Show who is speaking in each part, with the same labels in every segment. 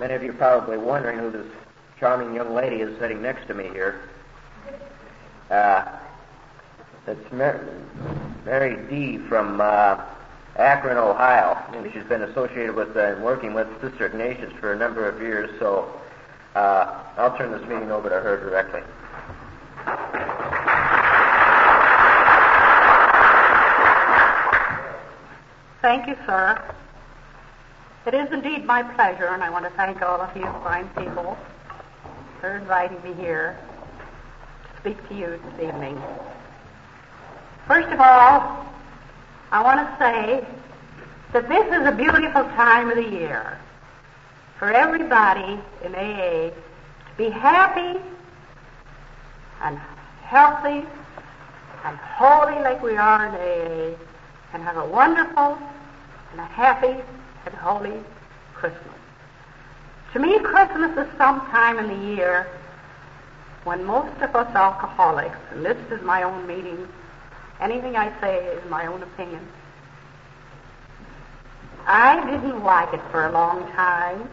Speaker 1: Many of you are probably wondering who this charming young lady is sitting next to me here. Uh, that's Mary, Mary D. from uh, Akron, Ohio. And she's been associated with uh, and working with Sister Ignatia for a number of years, so uh, I'll turn this meeting over to her directly.
Speaker 2: Thank you, sir. It is indeed my pleasure, and I want to thank all of you fine people for inviting me here to speak to you this evening. First of all, I want to say that this is a beautiful time of the year for everybody in AA to be happy and healthy and holy like we are in AA and have a wonderful and a happy and holy Christmas. To me, Christmas is some time in the year when most of us alcoholics, and this is my own meeting, anything I say is my own opinion. I didn't like it for a long time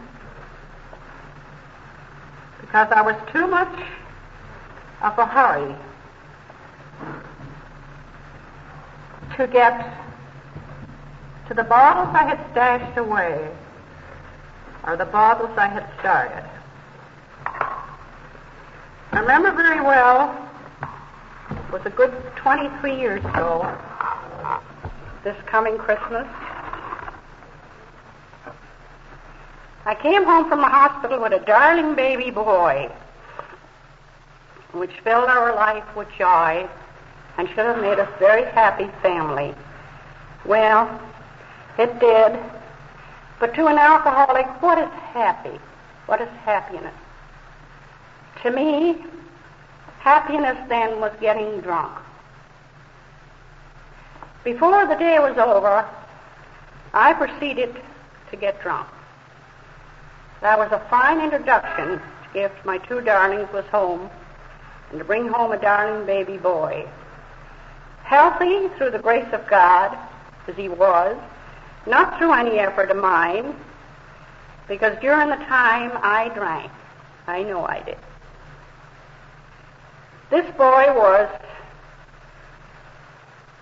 Speaker 2: because I was too much of a hurry to get to the bottles I had stashed away or the bottles I had started. I remember very well, it was a good 23 years ago, this coming Christmas. I came home from the hospital with a darling baby boy, which filled our life with joy and should have made us very happy family. Well, it did. But to an alcoholic, what is happy? What is happiness? To me, happiness then was getting drunk. Before the day was over, I proceeded to get drunk. That was a fine introduction to give to my two darlings was home and to bring home a darling baby boy. Healthy through the grace of God as he was, not through any effort of mine, because during the time I drank, I know I did. This boy was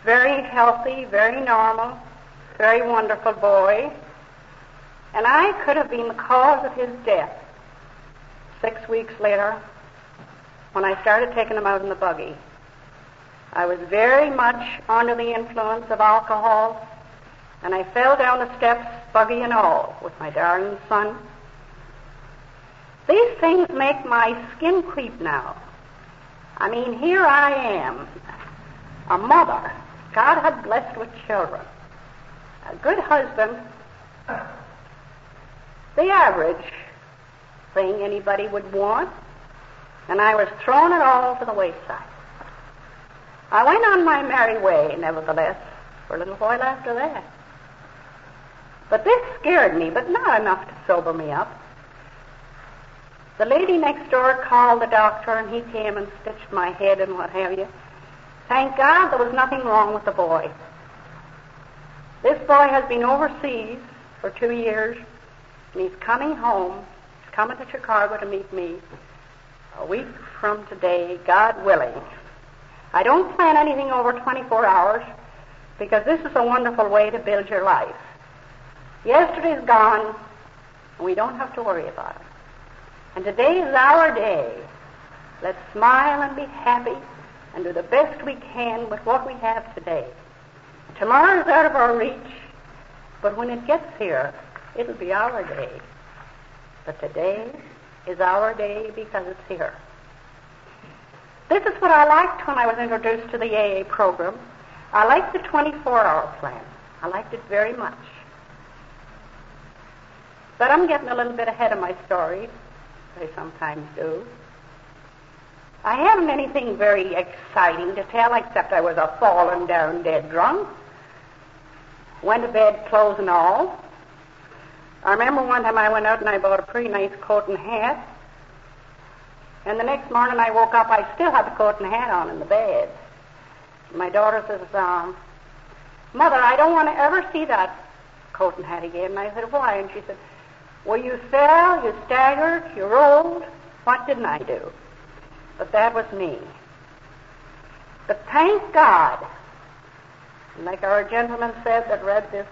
Speaker 2: very healthy, very normal, very wonderful boy, and I could have been the cause of his death six weeks later when I started taking him out in the buggy. I was very much under the influence of alcohol and I fell down the steps, buggy and all, with my darling son. These things make my skin creep now. I mean, here I am, a mother, God had blessed with children, a good husband, the average thing anybody would want, and I was throwing it all to the wayside. I went on my merry way, nevertheless, for a little while after that. But this scared me, but not enough to sober me up. The lady next door called the doctor, and he came and stitched my head and what have you. Thank God there was nothing wrong with the boy. This boy has been overseas for two years, and he's coming home. He's coming to Chicago to meet me a week from today, God willing. I don't plan anything over 24 hours because this is a wonderful way to build your life. Yesterday's gone, and we don't have to worry about it. And today is our day. Let's smile and be happy and do the best we can with what we have today. Tomorrow's out of our reach, but when it gets here, it'll be our day. But today is our day because it's here. This is what I liked when I was introduced to the AA program. I liked the 24 hour plan. I liked it very much. But I'm getting a little bit ahead of my story. I sometimes do. I haven't anything very exciting to tell except I was a fallen down dead drunk. Went to bed clothes and all. I remember one time I went out and I bought a pretty nice coat and hat. And the next morning I woke up, I still had the coat and hat on in the bed. My daughter says, um, Mother, I don't want to ever see that coat and hat again. And I said, Why? And she said, Well, you fell, you staggered, you rolled. What didn't I do? But that was me. But thank God, like our gentleman said that read this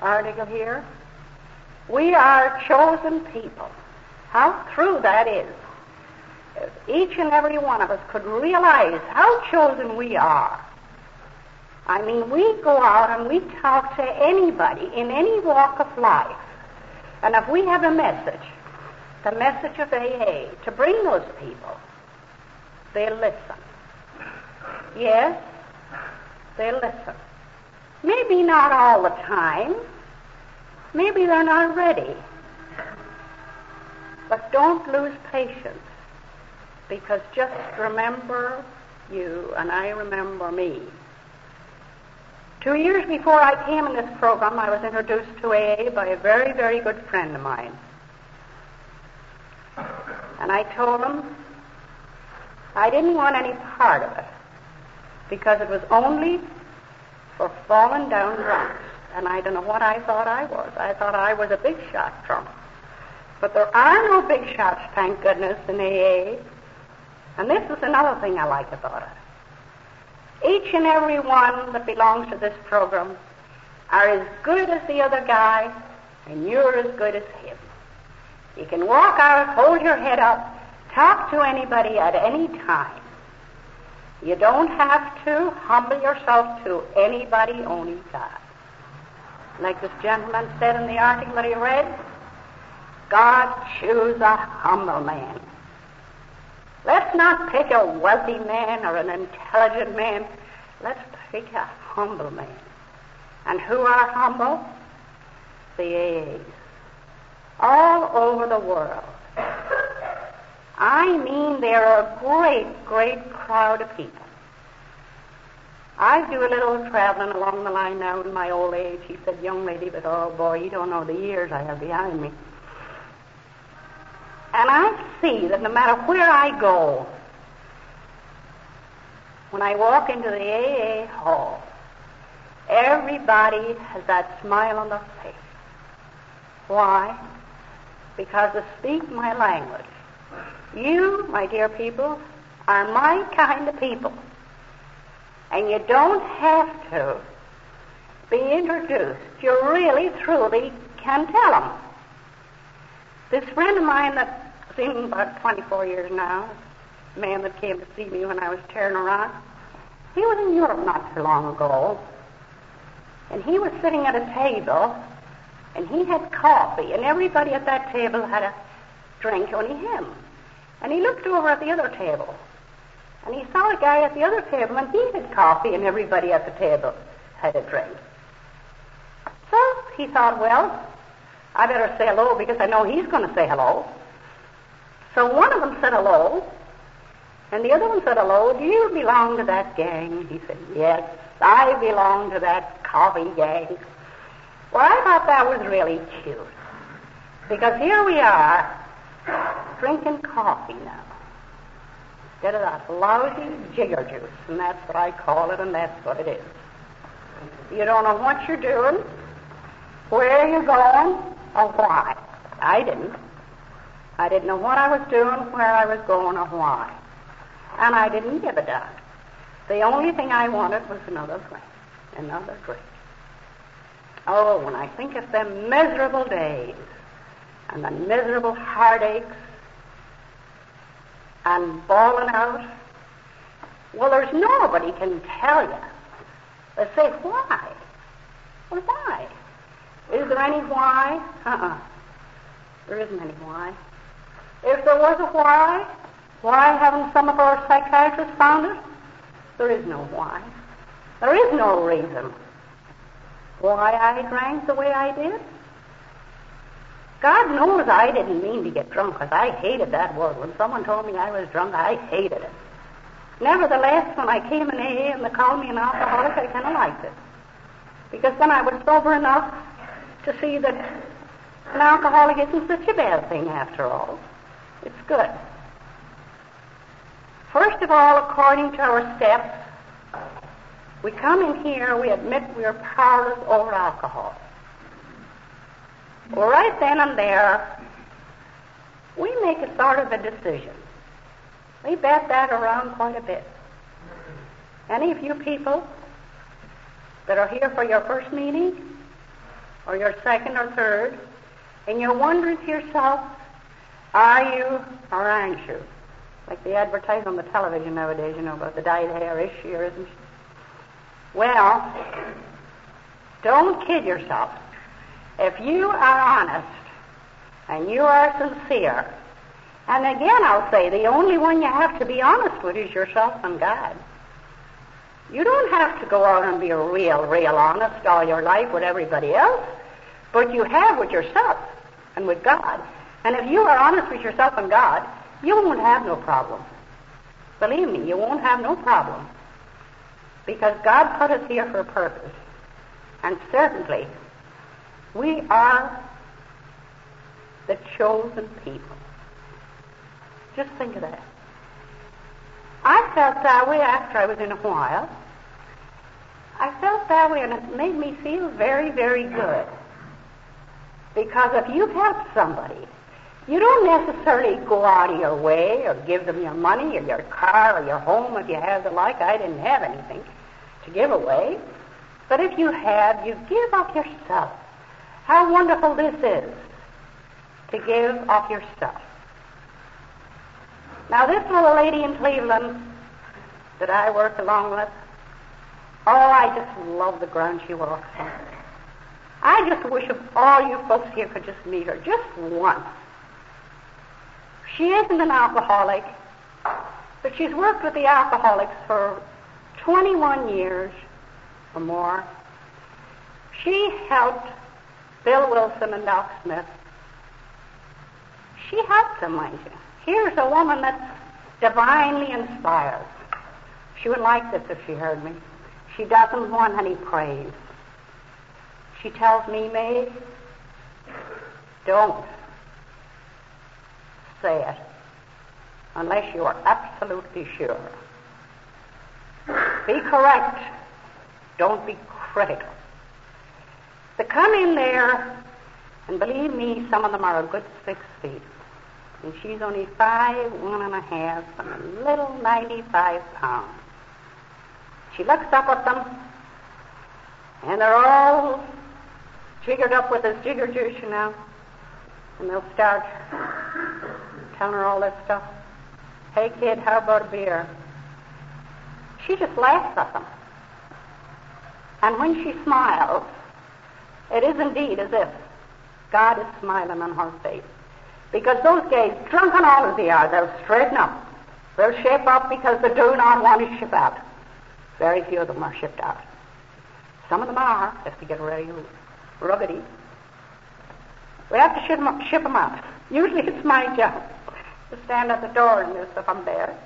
Speaker 2: article here, we are chosen people. How true that is. If each and every one of us could realize how chosen we are. I mean, we go out and we talk to anybody in any walk of life. And if we have a message, the message of AA, to bring those people, they'll listen. Yes, they'll listen. Maybe not all the time. Maybe they're not ready. But don't lose patience. Because just remember you, and I remember me. Two years before I came in this program, I was introduced to AA by a very, very good friend of mine. And I told him I didn't want any part of it because it was only for fallen down drunks. And I don't know what I thought I was. I thought I was a big shot drunk. But there are no big shots, thank goodness, in AA. And this is another thing I like about it. Each and every one that belongs to this program are as good as the other guy, and you're as good as him. You can walk out, hold your head up, talk to anybody at any time. You don't have to humble yourself to anybody, only God. Like this gentleman said in the article that he read, God choose a humble man. Let's not pick a wealthy man or an intelligent man. Let's pick a humble man. And who are humble? The AAs. All over the world. I mean, they're a great, great crowd of people. I do a little traveling along the line now in my old age. He said, young lady, but oh boy, you don't know the years I have behind me. And I see that no matter where I go, when I walk into the AA hall, everybody has that smile on their face. Why? Because they speak my language. You, my dear people, are my kind of people. And you don't have to be introduced. You really, truly can tell them. This friend of mine that's seen about 24 years now, a man that came to see me when I was tearing around, he was in Europe not too long ago. And he was sitting at a table, and he had coffee, and everybody at that table had a drink, only him. And he looked over at the other table, and he saw a guy at the other table, and he had coffee, and everybody at the table had a drink. So he thought, well, I better say hello because I know he's going to say hello. So one of them said hello, and the other one said hello. Do you belong to that gang? He said, yes, I belong to that coffee gang. Well, I thought that was really cute because here we are drinking coffee now instead of that lousy jigger juice, and that's what I call it, and that's what it is. You don't know what you're doing, where you're going, or why. I didn't. I didn't know what I was doing, where I was going, or why. And I didn't give a damn. The only thing I wanted was another drink. Another drink. Oh, when I think of them miserable days and the miserable heartaches and bawling out, well, there's nobody can tell you. They say, why? Well, why? Is there any why? Uh-uh. There isn't any why. If there was a why, why haven't some of our psychiatrists found it? There is no why. There is no reason why I drank the way I did. God knows I didn't mean to get drunk because I hated that word. When someone told me I was drunk, I hated it. Nevertheless, when I came in AA and they called me an alcoholic, I kind of liked it. Because then I was sober enough to see that an alcoholic isn't such a bad thing after all. It's good. First of all, according to our steps, we come in here, we admit we are powerless over alcohol. Well, right then and there, we make a sort of a decision. We bet that around quite a bit. Any of you people that are here for your first meeting, or your second or third, and you're wondering to yourself, are you or aren't you? Like the advertisement on the television nowadays, you know, about the dyed hair, is she or isn't she? Well, don't kid yourself. If you are honest and you are sincere, and again I'll say the only one you have to be honest with is yourself and God. You don't have to go out and be real, real honest all your life with everybody else, but you have with yourself and with God. And if you are honest with yourself and God, you won't have no problem. Believe me, you won't have no problem. Because God put us here for a purpose. And certainly, we are the chosen people. Just think of that. I felt that way after I was in a while. I felt that way, and it made me feel very, very good. Because if you've helped somebody, you don't necessarily go out of your way or give them your money or your car or your home if you have the like. I didn't have anything to give away. But if you have, you give of yourself. How wonderful this is to give of yourself. Now, this little lady in Cleveland that I work along with, oh, I just love the ground she walks on. I just wish if all you folks here could just meet her just once. She isn't an alcoholic, but she's worked with the alcoholics for 21 years or more. She helped Bill Wilson and Doc Smith. She helped them, mind you. Here's a woman that's divinely inspired. She would like this if she heard me. She doesn't want any praise. She tells me, May, don't say it unless you are absolutely sure. Be correct. Don't be critical. They come in there, and believe me, some of them are a good six feet. And she's only five, one and a half, and a little 95 pounds. She looks up at them, and they're all jiggered up with this jigger juice, you know. And they'll start telling her all this stuff. Hey, kid, how about a beer? She just laughs at them. And when she smiles, it is indeed as if God is smiling on her face. Because those guys, drunken all as they are, they'll straighten up. They'll shape up because they do not want to ship out. Very few of them are shipped out. Some of them are, if they get ready ruggedy. We have to ship them, ship them out. Usually it's my job to stand at the door and this if I'm there.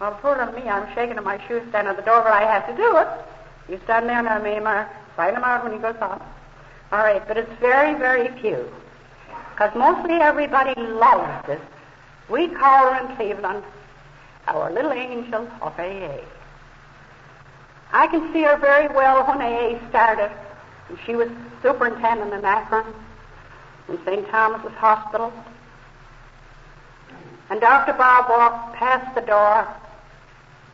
Speaker 2: Well, poor little me, I'm shaking in my shoes, standing at the door, but I have to do it. You stand there now, Maymar. Sign him out when he goes off. All right, but it's very, very few. Because mostly everybody loves this. We call her in Cleveland our little angel of AA. I can see her very well when AA started. And she was superintendent in Akron, in St. Thomas's Hospital. And Dr. Bob walked past the door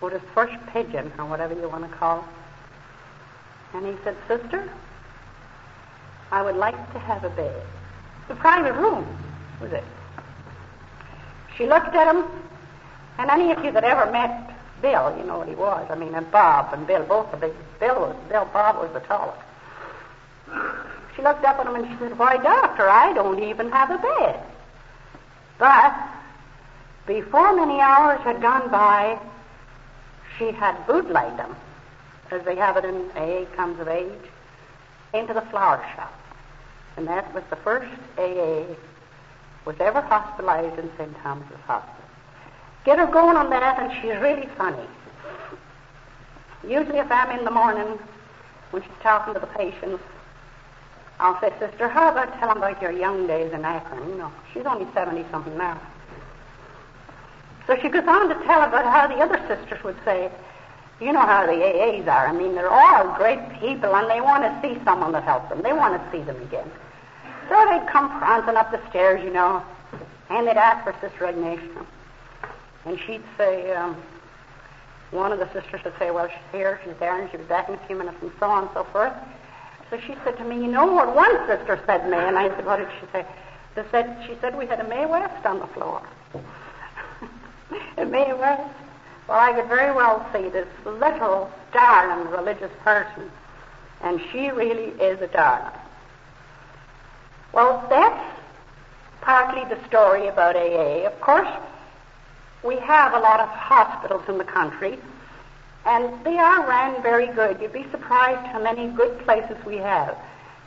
Speaker 2: with his first pigeon, or whatever you want to call it. And he said, Sister, I would like to have a bed. The private room, was it? She looked at him, and any of you that ever met Bill, you know what he was. I mean, and Bob and Bill, both the big. Bill was Bill. Bob was the tallest. She looked up at him and she said, "Why, doctor, I don't even have a bed." But before many hours had gone by, she had bootlegged them, as they have it in AA Comes of Age, into the flower shop. And that was the first AA was ever hospitalized in St. Thomas's Hospital. Get her going on that, and she's really funny. Usually, if I'm in the morning when she's talking to the patients, I'll say, Sister, how about telling about your young days in Akron? You know, she's only 70 something now. So she goes on to tell about how the other sisters would say, you know how the AAs are. I mean, they're all great people, and they want to see someone that helps them. They want to see them again. So they'd come prancing up the stairs, you know, and they'd ask for Sister Ignatia. And she'd say, um, one of the sisters would say, well, she's here, she's there, and she'll be back in a few minutes, and so on and so forth. So she said to me, you know what one sister said to me? And I said, what did she say? They said, she said we had a Mae West on the floor. West? Well, I could very well see this little darling religious person, and she really is a darling. Well, that's partly the story about AA. Of course, we have a lot of hospitals in the country, and they are ran very good. You'd be surprised how many good places we have.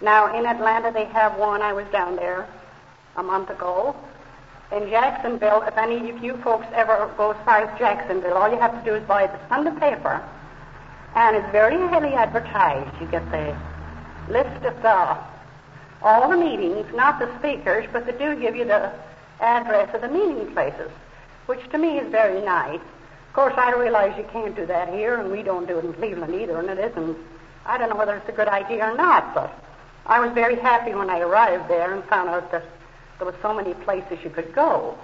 Speaker 2: Now, in Atlanta, they have one. I was down there a month ago. In Jacksonville, if any of you folks ever go as far as Jacksonville, all you have to do is buy the Sunday paper, and it's very highly advertised. You get the list of the all the meetings, not the speakers, but they do give you the address of the meeting places, which to me is very nice. Of course, I realize you can't do that here, and we don't do it in Cleveland either, and it isn't. I don't know whether it's a good idea or not, but I was very happy when I arrived there and found out that there were so many places you could go.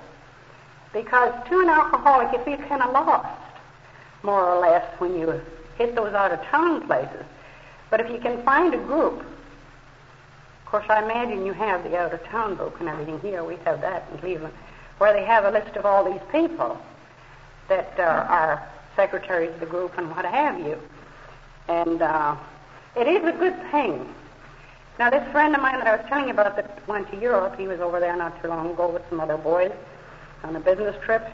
Speaker 2: Because to an alcoholic, you feel kind of lost, more or less, when you hit those out of town places. But if you can find a group, of course, I imagine you have the out of town book and everything here. We have that in Cleveland, where they have a list of all these people that uh, are secretaries of the group and what have you. And uh, it is a good thing. Now, this friend of mine that I was telling you about that went to Europe, he was over there not too long ago with some other boys on a business trip.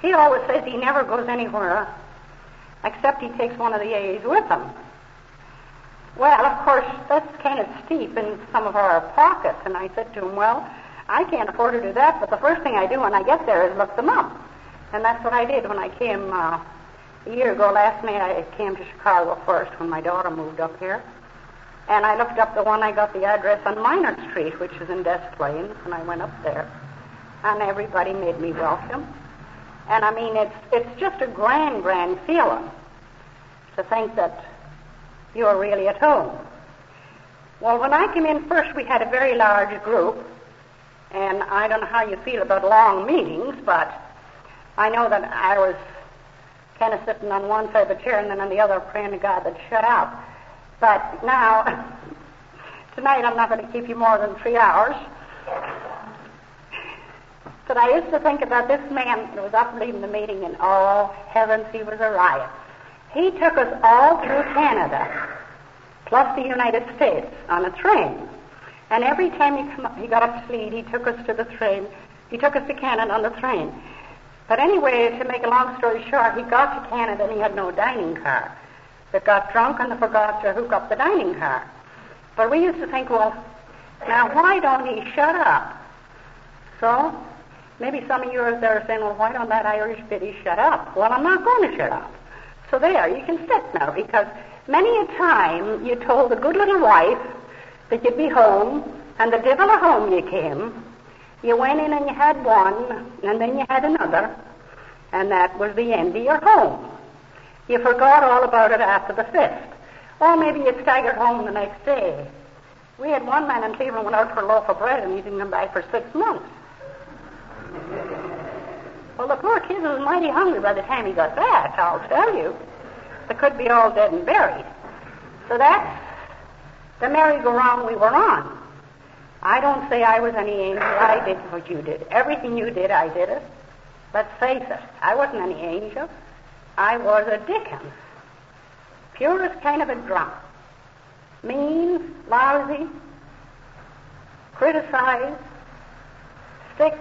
Speaker 2: He always says he never goes anywhere except he takes one of the A's with him. Well, of course, that's kind of steep in some of our pockets. And I said to him, well, I can't afford to do that, but the first thing I do when I get there is look them up. And that's what I did when I came uh, a year ago. Last May I came to Chicago first when my daughter moved up here. And I looked up the one I got the address on Miner Street, which is in Des Plaines, and I went up there. And everybody made me welcome. And I mean, it's, it's just a grand, grand feeling to think that you're really at home. Well, when I came in first, we had a very large group, and I don't know how you feel about long meetings, but I know that I was kind of sitting on one side of the chair and then on the other praying to God that shut up. But now, tonight I'm not going to keep you more than three hours. But I used to think about this man that was up leading the meeting, and oh, heavens, he was a riot. He took us all through Canada, plus the United States, on a train. And every time he, come he got up to lead, he took us to the train. He took us to Canada on the train. But anyway, to make a long story short, he got to Canada and he had no dining car. They got drunk and forgot to hook up the dining car. But we used to think, well, now why don't he shut up? So maybe some of you are there saying, well, why don't that Irish biddy shut up? Well, I'm not going to shut up. So there, you can sit now because many a time you told the good little wife that you'd be home, and the devil a home you came, you went in and you had one, and then you had another, and that was the end of your home. You forgot all about it after the fifth. Or maybe you staggered home the next day. We had one man in Cleveland went out for a loaf of bread and he didn't come back for six months. Well, the poor kid was mighty hungry by the time he got back, I'll tell you. They could be all dead and buried. So that's the merry-go-round we were on. I don't say I was any angel. I did what you did. Everything you did, I did it. Let's face it, I wasn't any angel. I was a Dickens. Purest kind of a drunk. Mean, lousy, criticize, stick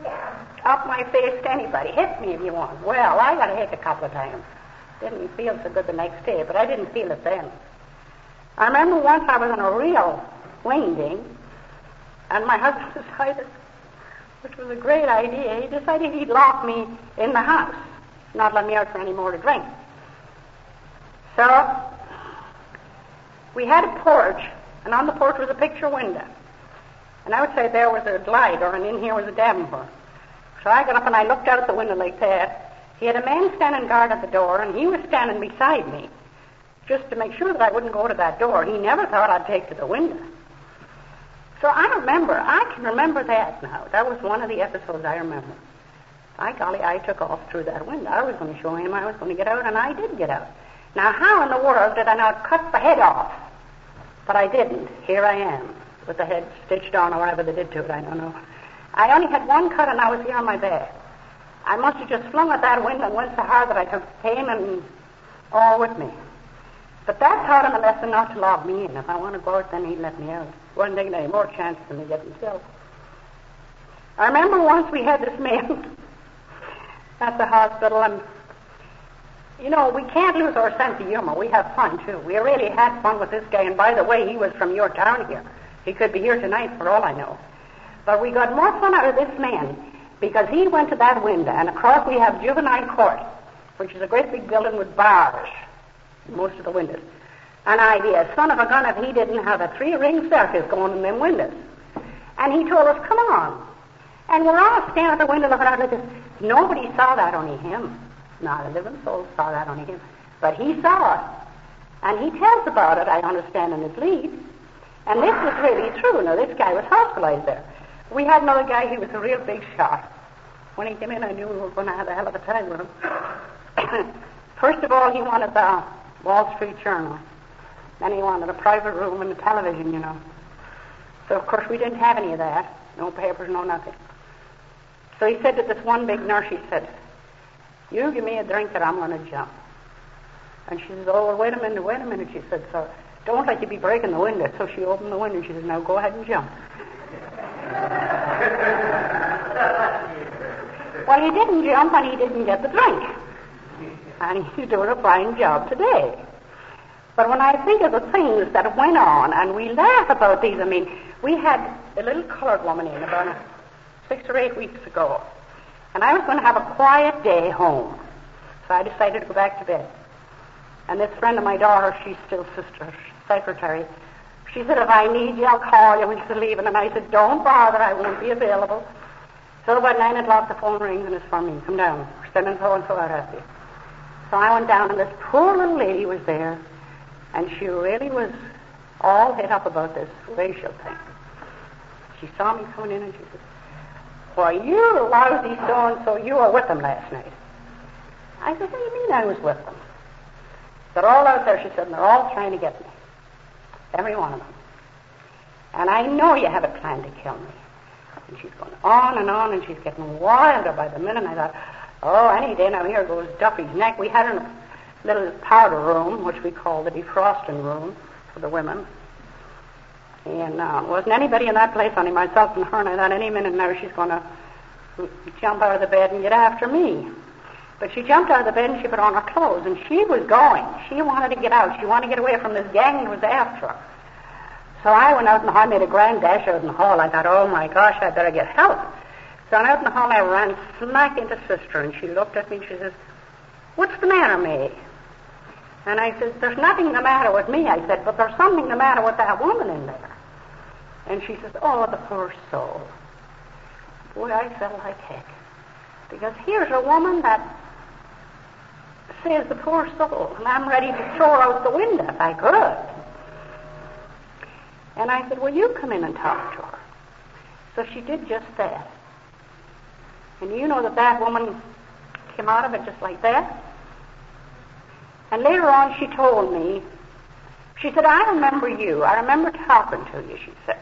Speaker 2: up my face to anybody. Hit me if you want. Well, I got a hit a couple of times. Didn't feel so good the next day, but I didn't feel it then. I remember once I was on a real wingding, and my husband decided, which was a great idea, he decided he'd lock me in the house, not let me out for any more to drink. So, we had a porch, and on the porch was a picture window. And I would say there was a glider, and in here was a Davenport. So I got up and I looked out at the window like that. He had a man standing guard at the door, and he was standing beside me, just to make sure that I wouldn't go to that door. He never thought I'd take to the window. So I remember, I can remember that now. That was one of the episodes I remember. By golly, I took off through that window. I was going to show him I was going to get out, and I did get out. Now, how in the world did I not cut the head off? But I didn't. Here I am, with the head stitched on, or whatever they did to it, I don't know. I only had one cut, and I was here on my bed. I must have just flung at that window and went so hard that I took pain and all with me. But that taught him a lesson not to lock me in. If I want to go out, then he'd let me out. Wasn't taking any more chance than me getting killed. I remember once we had this man at the hospital, and you know, we can't lose our sense of humor. We have fun, too. We really had fun with this guy, and by the way, he was from your town here. He could be here tonight for all I know. But we got more fun out of this man because he went to that window, and across we have juvenile court, which is a great big building with bars in most of the windows. An idea, son of a gun, if he didn't have a three-ring circus going in them windows. And he told us, come on. And we're all standing at the window looking out this. Nobody saw that, only him. Not a living soul saw that, only him. But he saw it. And he tells about it, I understand, in his lead. And this was really true. Now, this guy was hospitalized there. We had another guy, he was a real big shot. When he came in, I knew we were going to have a hell of a time with him. First of all, he wanted the Wall Street Journal. Then he wanted a private room and a television, you know. So, of course, we didn't have any of that. No papers, no nothing. So he said to this one big nurse, he said, You give me a drink or I'm going to jump. And she says, Oh, well, wait a minute, wait a minute. She said, So don't let you be breaking the window. So she opened the window and she said, Now go ahead and jump. well, he didn't jump and he didn't get the drink. And he's doing a fine job today. But when I think of the things that went on, and we laugh about these, I mean, we had a little colored woman in about six or eight weeks ago, and I was going to have a quiet day home. So I decided to go back to bed. And this friend of my daughter, she's still sister, secretary, she said, if I need you, I'll call you when she's leaving. And I said, don't bother, I won't be available. So about nine o'clock, the phone rings and it's for me. Come down. We're sending so and so out after you. So I went down, and this poor little lady was there, and she really was all hit up about this racial thing. She saw me coming in, and she said, Why, you lousy so and so, you were with them last night. I said, What do you mean I was with them? They're all out there, she said, and they're all trying to get me. Every one of them. And I know you have a plan to kill me. And she's going on and on, and she's getting wilder by the minute. And I thought, oh, any day now, here goes Duffy's neck. We had a little powder room, which we call the defrosting room for the women. And uh, wasn't anybody in that place, only myself and her, and I thought any minute now she's going to jump out of the bed and get after me. But she jumped out of the bed and she put on her clothes, and she was going. She wanted to get out. She wanted to get away from this gang that was after her. So I went out in the hall, made a grand dash out in the hall. I thought, oh my gosh, I better get help. So I went out in the hall, I ran smack into Sister, and she looked at me and she says, What's the matter, May? And I said, There's nothing the matter with me, I said, but there's something the matter with that woman in there. And she says, Oh, the poor soul. Boy, I felt like heck. Because here's a woman that says the poor soul, and I'm ready to throw her out the window if I could. And I said, Will you come in and talk to her? So she did just that. And you know that that woman came out of it just like that. And later on, she told me, she said, I remember you. I remember talking to you, she said.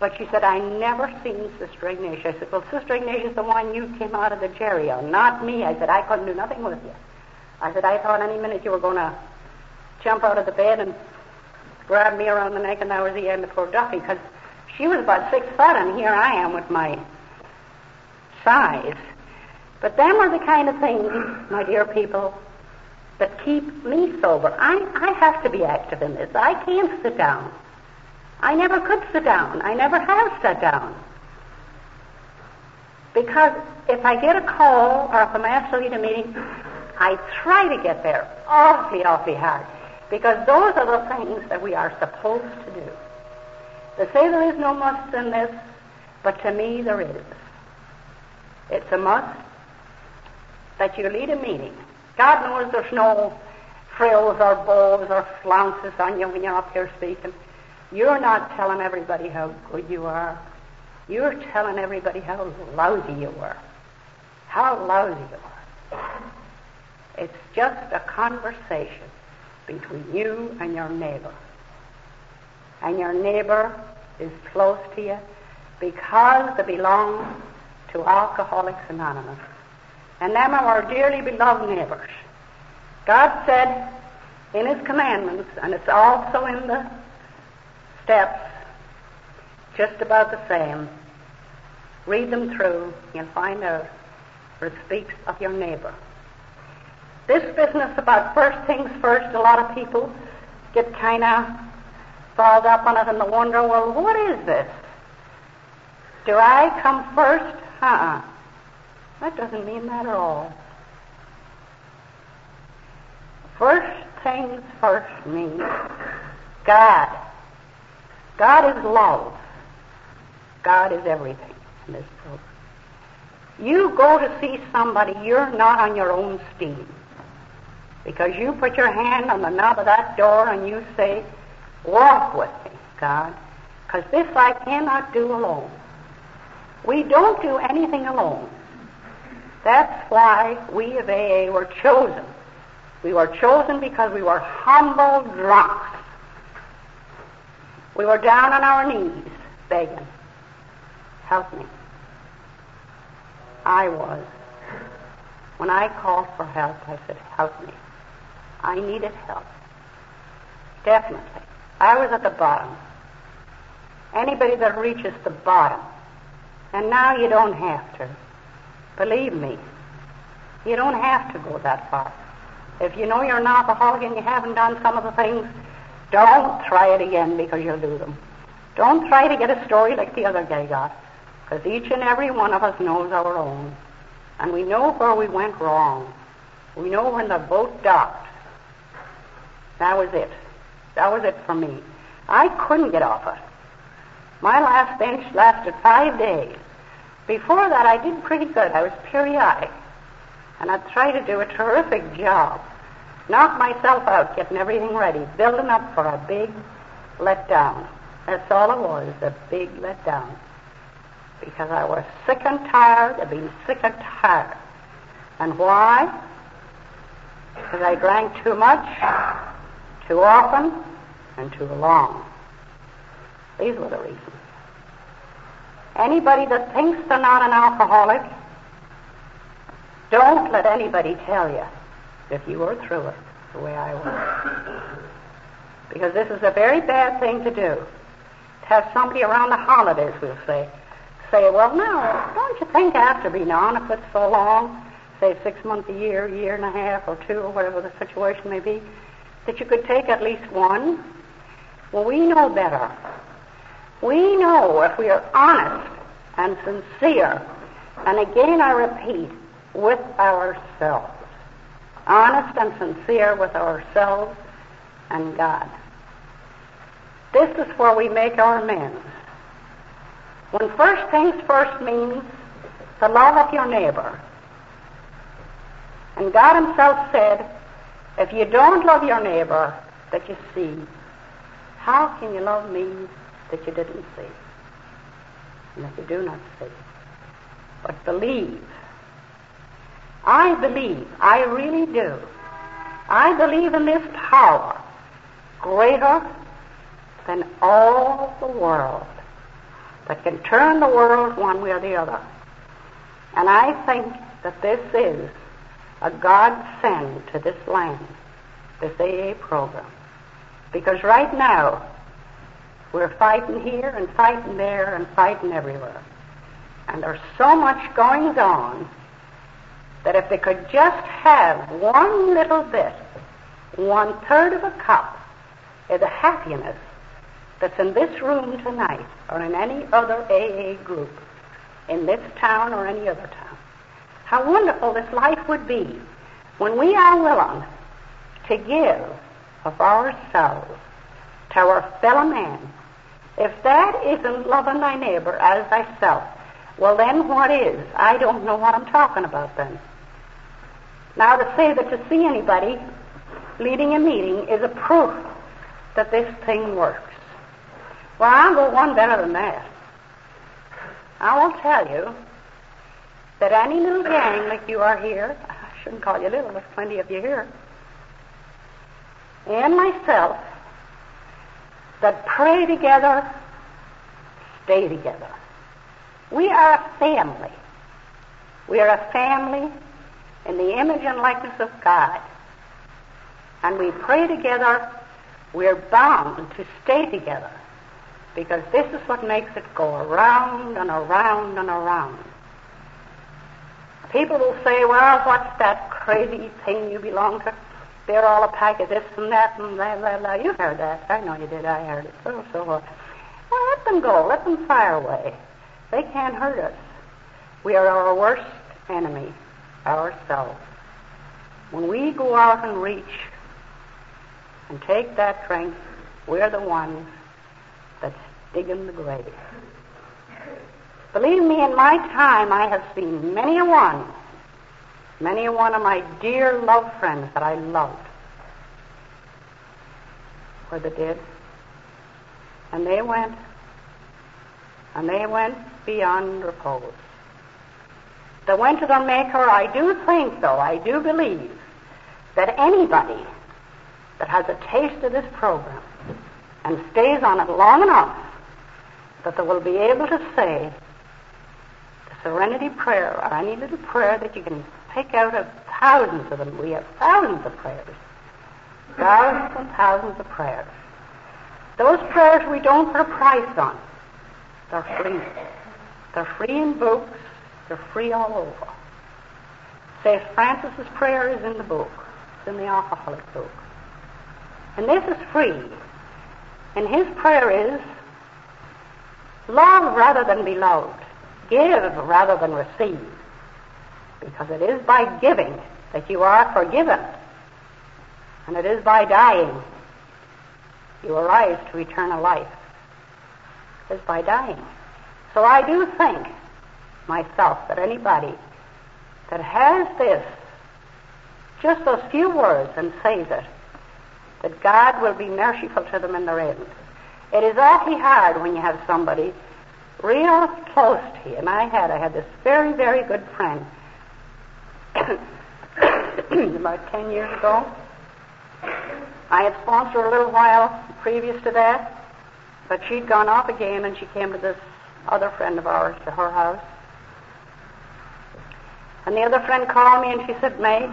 Speaker 2: But she said, I never seen Sister Ignatia. I said, Well, Sister Ignatia's the one you came out of the jerry on, not me. I said, I couldn't do nothing with you. I said, I thought any minute you were going to jump out of the bed and grab me around the neck, and that was the end of poor Duffy, because she was about six foot, and here I am with my size. But them are the kind of things, my dear people, that keep me sober. I, I have to be active in this. I can't sit down. I never could sit down. I never have sat down. Because if I get a call or if I'm asked to lead a meeting, I try to get there awfully, awfully hard. Because those are the things that we are supposed to do. They say there is no must in this, but to me there is. It's a must that you lead a meeting. God knows there's no frills or bows or flounces on you when you're up here speaking. You're not telling everybody how good you are. You're telling everybody how lousy you are. How lousy you are. It's just a conversation between you and your neighbor. And your neighbor is close to you because they belong to Alcoholics Anonymous. And them are our dearly beloved neighbors. God said in His commandments, and it's also in the steps, just about the same. Read them through, you'll find out where it speaks of your neighbor. This business about first things first, a lot of people get kind of fouled up on it and they wonder, well, what is this? Do I come first? Uh-uh. That doesn't mean that at all. First things first means God. God is love. God is everything in this program. You go to see somebody, you're not on your own steam. Because you put your hand on the knob of that door and you say, Walk with me, God, because this I cannot do alone. We don't do anything alone. That's why we of AA were chosen. We were chosen because we were humble drunks. We were down on our knees begging, Help me. I was. When I called for help, I said, Help me. I needed help. Definitely. I was at the bottom. Anybody that reaches the bottom, and now you don't have to. Believe me, you don't have to go that far. If you know you're an alcoholic and you haven't done some of the things, don't try it again because you'll lose them. Don't try to get a story like the other guy got, because each and every one of us knows our own. And we know where we went wrong. We know when the boat docked. That was it. That was it for me. I couldn't get off it. My last bench lasted five days. Before that, I did pretty good. I was periodic. And I'd try to do a terrific job. Knock myself out, getting everything ready, building up for a big letdown. That's all it was, a big letdown. Because I was sick and tired of being sick and tired. And why? Because I drank too much, too often, and too long. These were the reasons. Anybody that thinks they're not an alcoholic, don't let anybody tell you if you were through it the way I was. Because this is a very bad thing to do. To have somebody around the holidays, we'll say, say, well, now, don't you think after being on it for so long, say six months, a year, year and a half, or two, or whatever the situation may be, that you could take at least one? Well, we know better. We know if we are honest and sincere, and again I repeat, with ourselves. Honest and sincere with ourselves and God. This is where we make our amends. When first things first means the love of your neighbor. And God Himself said, if you don't love your neighbor that you see, how can you love me that you didn't see? And that you do not see? But believe. I believe. I really do. I believe in this power greater than all the world that can turn the world one way or the other. And I think that this is a God send to this land, this AA program. Because right now, we're fighting here and fighting there and fighting everywhere. And there's so much going on that if they could just have one little bit, one third of a cup of the happiness that's in this room tonight or in any other AA group in this town or any other town, how wonderful this life would be when we are willing to give of ourselves to our fellow man. If that isn't loving thy neighbor as thyself, well then what is? I don't know what I'm talking about then. Now to say that to see anybody leading a meeting is a proof that this thing works. Well, I'll go one better than that. I will tell you that any little gang like you are here, I shouldn't call you little, there's plenty of you here, and myself, that pray together, stay together. We are a family. We are a family in the image and likeness of God. And we pray together, we're bound to stay together. Because this is what makes it go around and around and around. People will say, well, what's that crazy thing you belong to? They're all a pack of this and that and blah, blah, blah. You heard that. I know you did. I heard it. So, so. Well, let them go. Let them fire away. They can't hurt us. We are our worst enemy, ourselves. When we go out and reach and take that drink, we're the ones that's digging the grave. Believe me, in my time, I have seen many a one, many a one of my dear love friends that I loved, were the dead. And they went, and they went beyond repose. They went to their Maker. I do think, though, I do believe that anybody that has a taste of this program and stays on it long enough that they will be able to say the serenity prayer or any little prayer that you can pick out of thousands of them. We have thousands of prayers. Thousands and thousands of prayers. Those prayers we don't put a price on. They're free. They're free in books. They're free all over. St. Francis's prayer is in the book. It's in the alcoholic book. And this is free. And his prayer is love rather than be loved, give rather than receive. Because it is by giving that you are forgiven. And it is by dying you arise to eternal life. It is by dying. So I do think myself that anybody that has this, just those few words and says it, that God will be merciful to them in their end. It is awfully hard when you have somebody real close to you. And I had, I had this very, very good friend about 10 years ago. I had sponsored her a little while previous to that, but she'd gone off again and she came to this other friend of ours to her house. And the other friend called me and she said, May,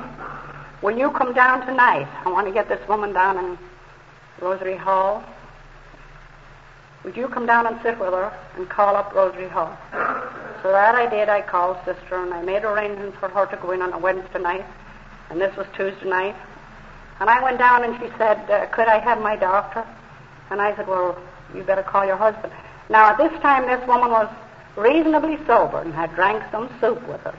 Speaker 2: will you come down tonight? I want to get this woman down in Rosary Hall. Would you come down and sit with her and call up Rosary Hall? So that I did. I called sister and I made arrangements for her to go in on a Wednesday night. And this was Tuesday night. And I went down and she said, uh, could I have my doctor? And I said, well, you better call your husband. Now, at this time, this woman was reasonably sober and had drank some soup with us.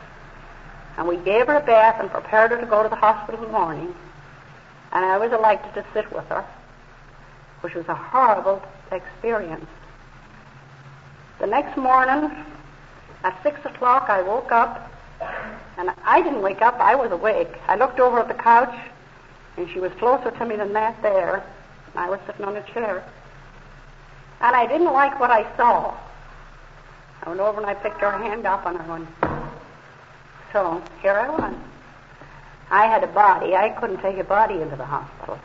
Speaker 2: And we gave her a bath and prepared her to go to the hospital in the morning. And I was elected to sit with her, which was a horrible experience. The next morning, at six o'clock, I woke up, and I didn't wake up, I was awake. I looked over at the couch, and she was closer to me than that there, and I was sitting on a chair. And I didn't like what I saw. I went over and I picked her hand up and I went, so here I was. I had a body. I couldn't take a body into the hospital.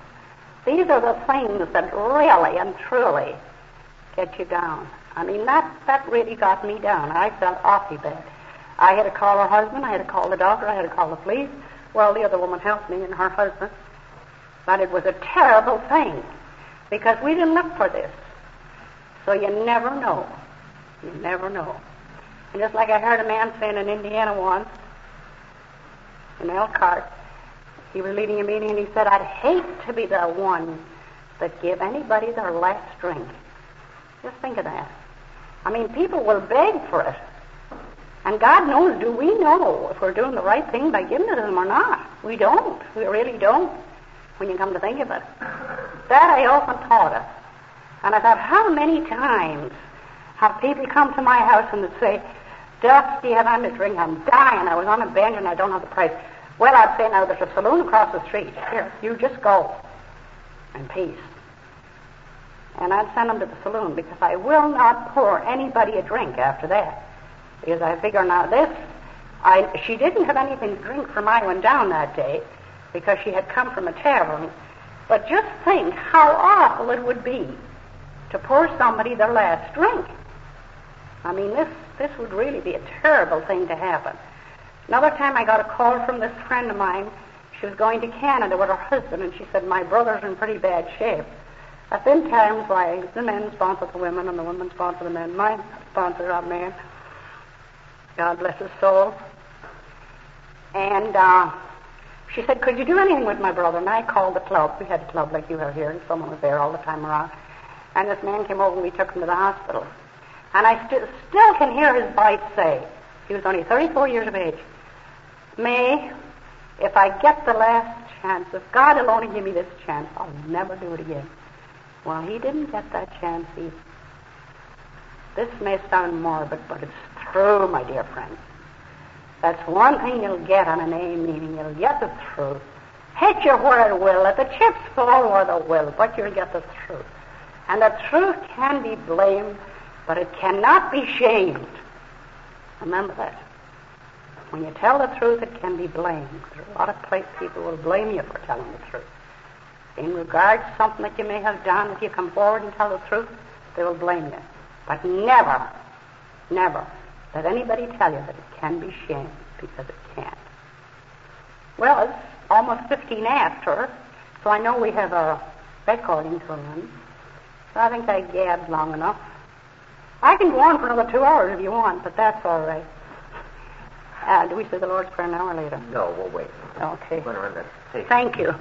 Speaker 2: These are the things that really and truly get you down. I mean, that, that really got me down. I felt awfully bad. I had to call her husband. I had to call the doctor. I had to call the police. Well, the other woman helped me and her husband. But it was a terrible thing because we didn't look for this. So you never know. You never know. And just like I heard a man saying in Indiana once, in Elkhart. He was leading a meeting and he said, I'd hate to be the one that give anybody their last drink. Just think of that. I mean, people will beg for it. And God knows, do we know if we're doing the right thing by giving it to them or not? We don't. We really don't, when you come to think of it. That I often thought of. And I thought, how many times have people come to my house and say, You have any drink? I'm dying. I was on a bench and I don't have the price. Well, I'd say now there's a saloon across the street. Here, you just go. In peace. and I'd send them to the saloon because I will not pour anybody a drink after that. Because I figure now this, I, she didn't have anything to drink from I went down that day because she had come from a tavern. But just think how awful it would be to pour somebody their last drink. I mean, this, this would really be a terrible thing to happen. Another time I got a call from this friend of mine. She was going to Canada with her husband, and she said, My brother's in pretty bad shape. I've been times why the men sponsor the women and the women sponsor the men. My sponsor a man. God bless his soul. And uh, she said, Could you do anything with my brother? And I called the club. We had a club like you have here, and someone was there all the time around. And this man came over and we took him to the hospital. And I st- still can hear his voice say, he was only 34 years of age, May, if I get the last chance, if God only give me this chance, I'll never do it again. Well, he didn't get that chance either. This may sound morbid, but it's true, my dear friends. That's one thing you'll get on an A meeting. You'll get the truth. Hit you where it will. Let the chips fall where they will, but you'll get the truth. And the truth can be blamed, but it cannot be shamed. Remember that. When you tell the truth, it can be blamed. There are a lot of people will blame you for telling the truth. In regard to something that you may have done, if you come forward and tell the truth, they will blame you. But never, never let anybody tell you that it can be shamed, because it can't. Well, it's almost 15 after, so I know we have a recording to run. So I think I gabbed long enough. I can go on for another two hours if you want, but that's all right. Uh, do we say the Lord's Prayer now or later?
Speaker 1: No, we'll wait.
Speaker 2: Okay.
Speaker 1: We're going to run that tape.
Speaker 2: Thank you.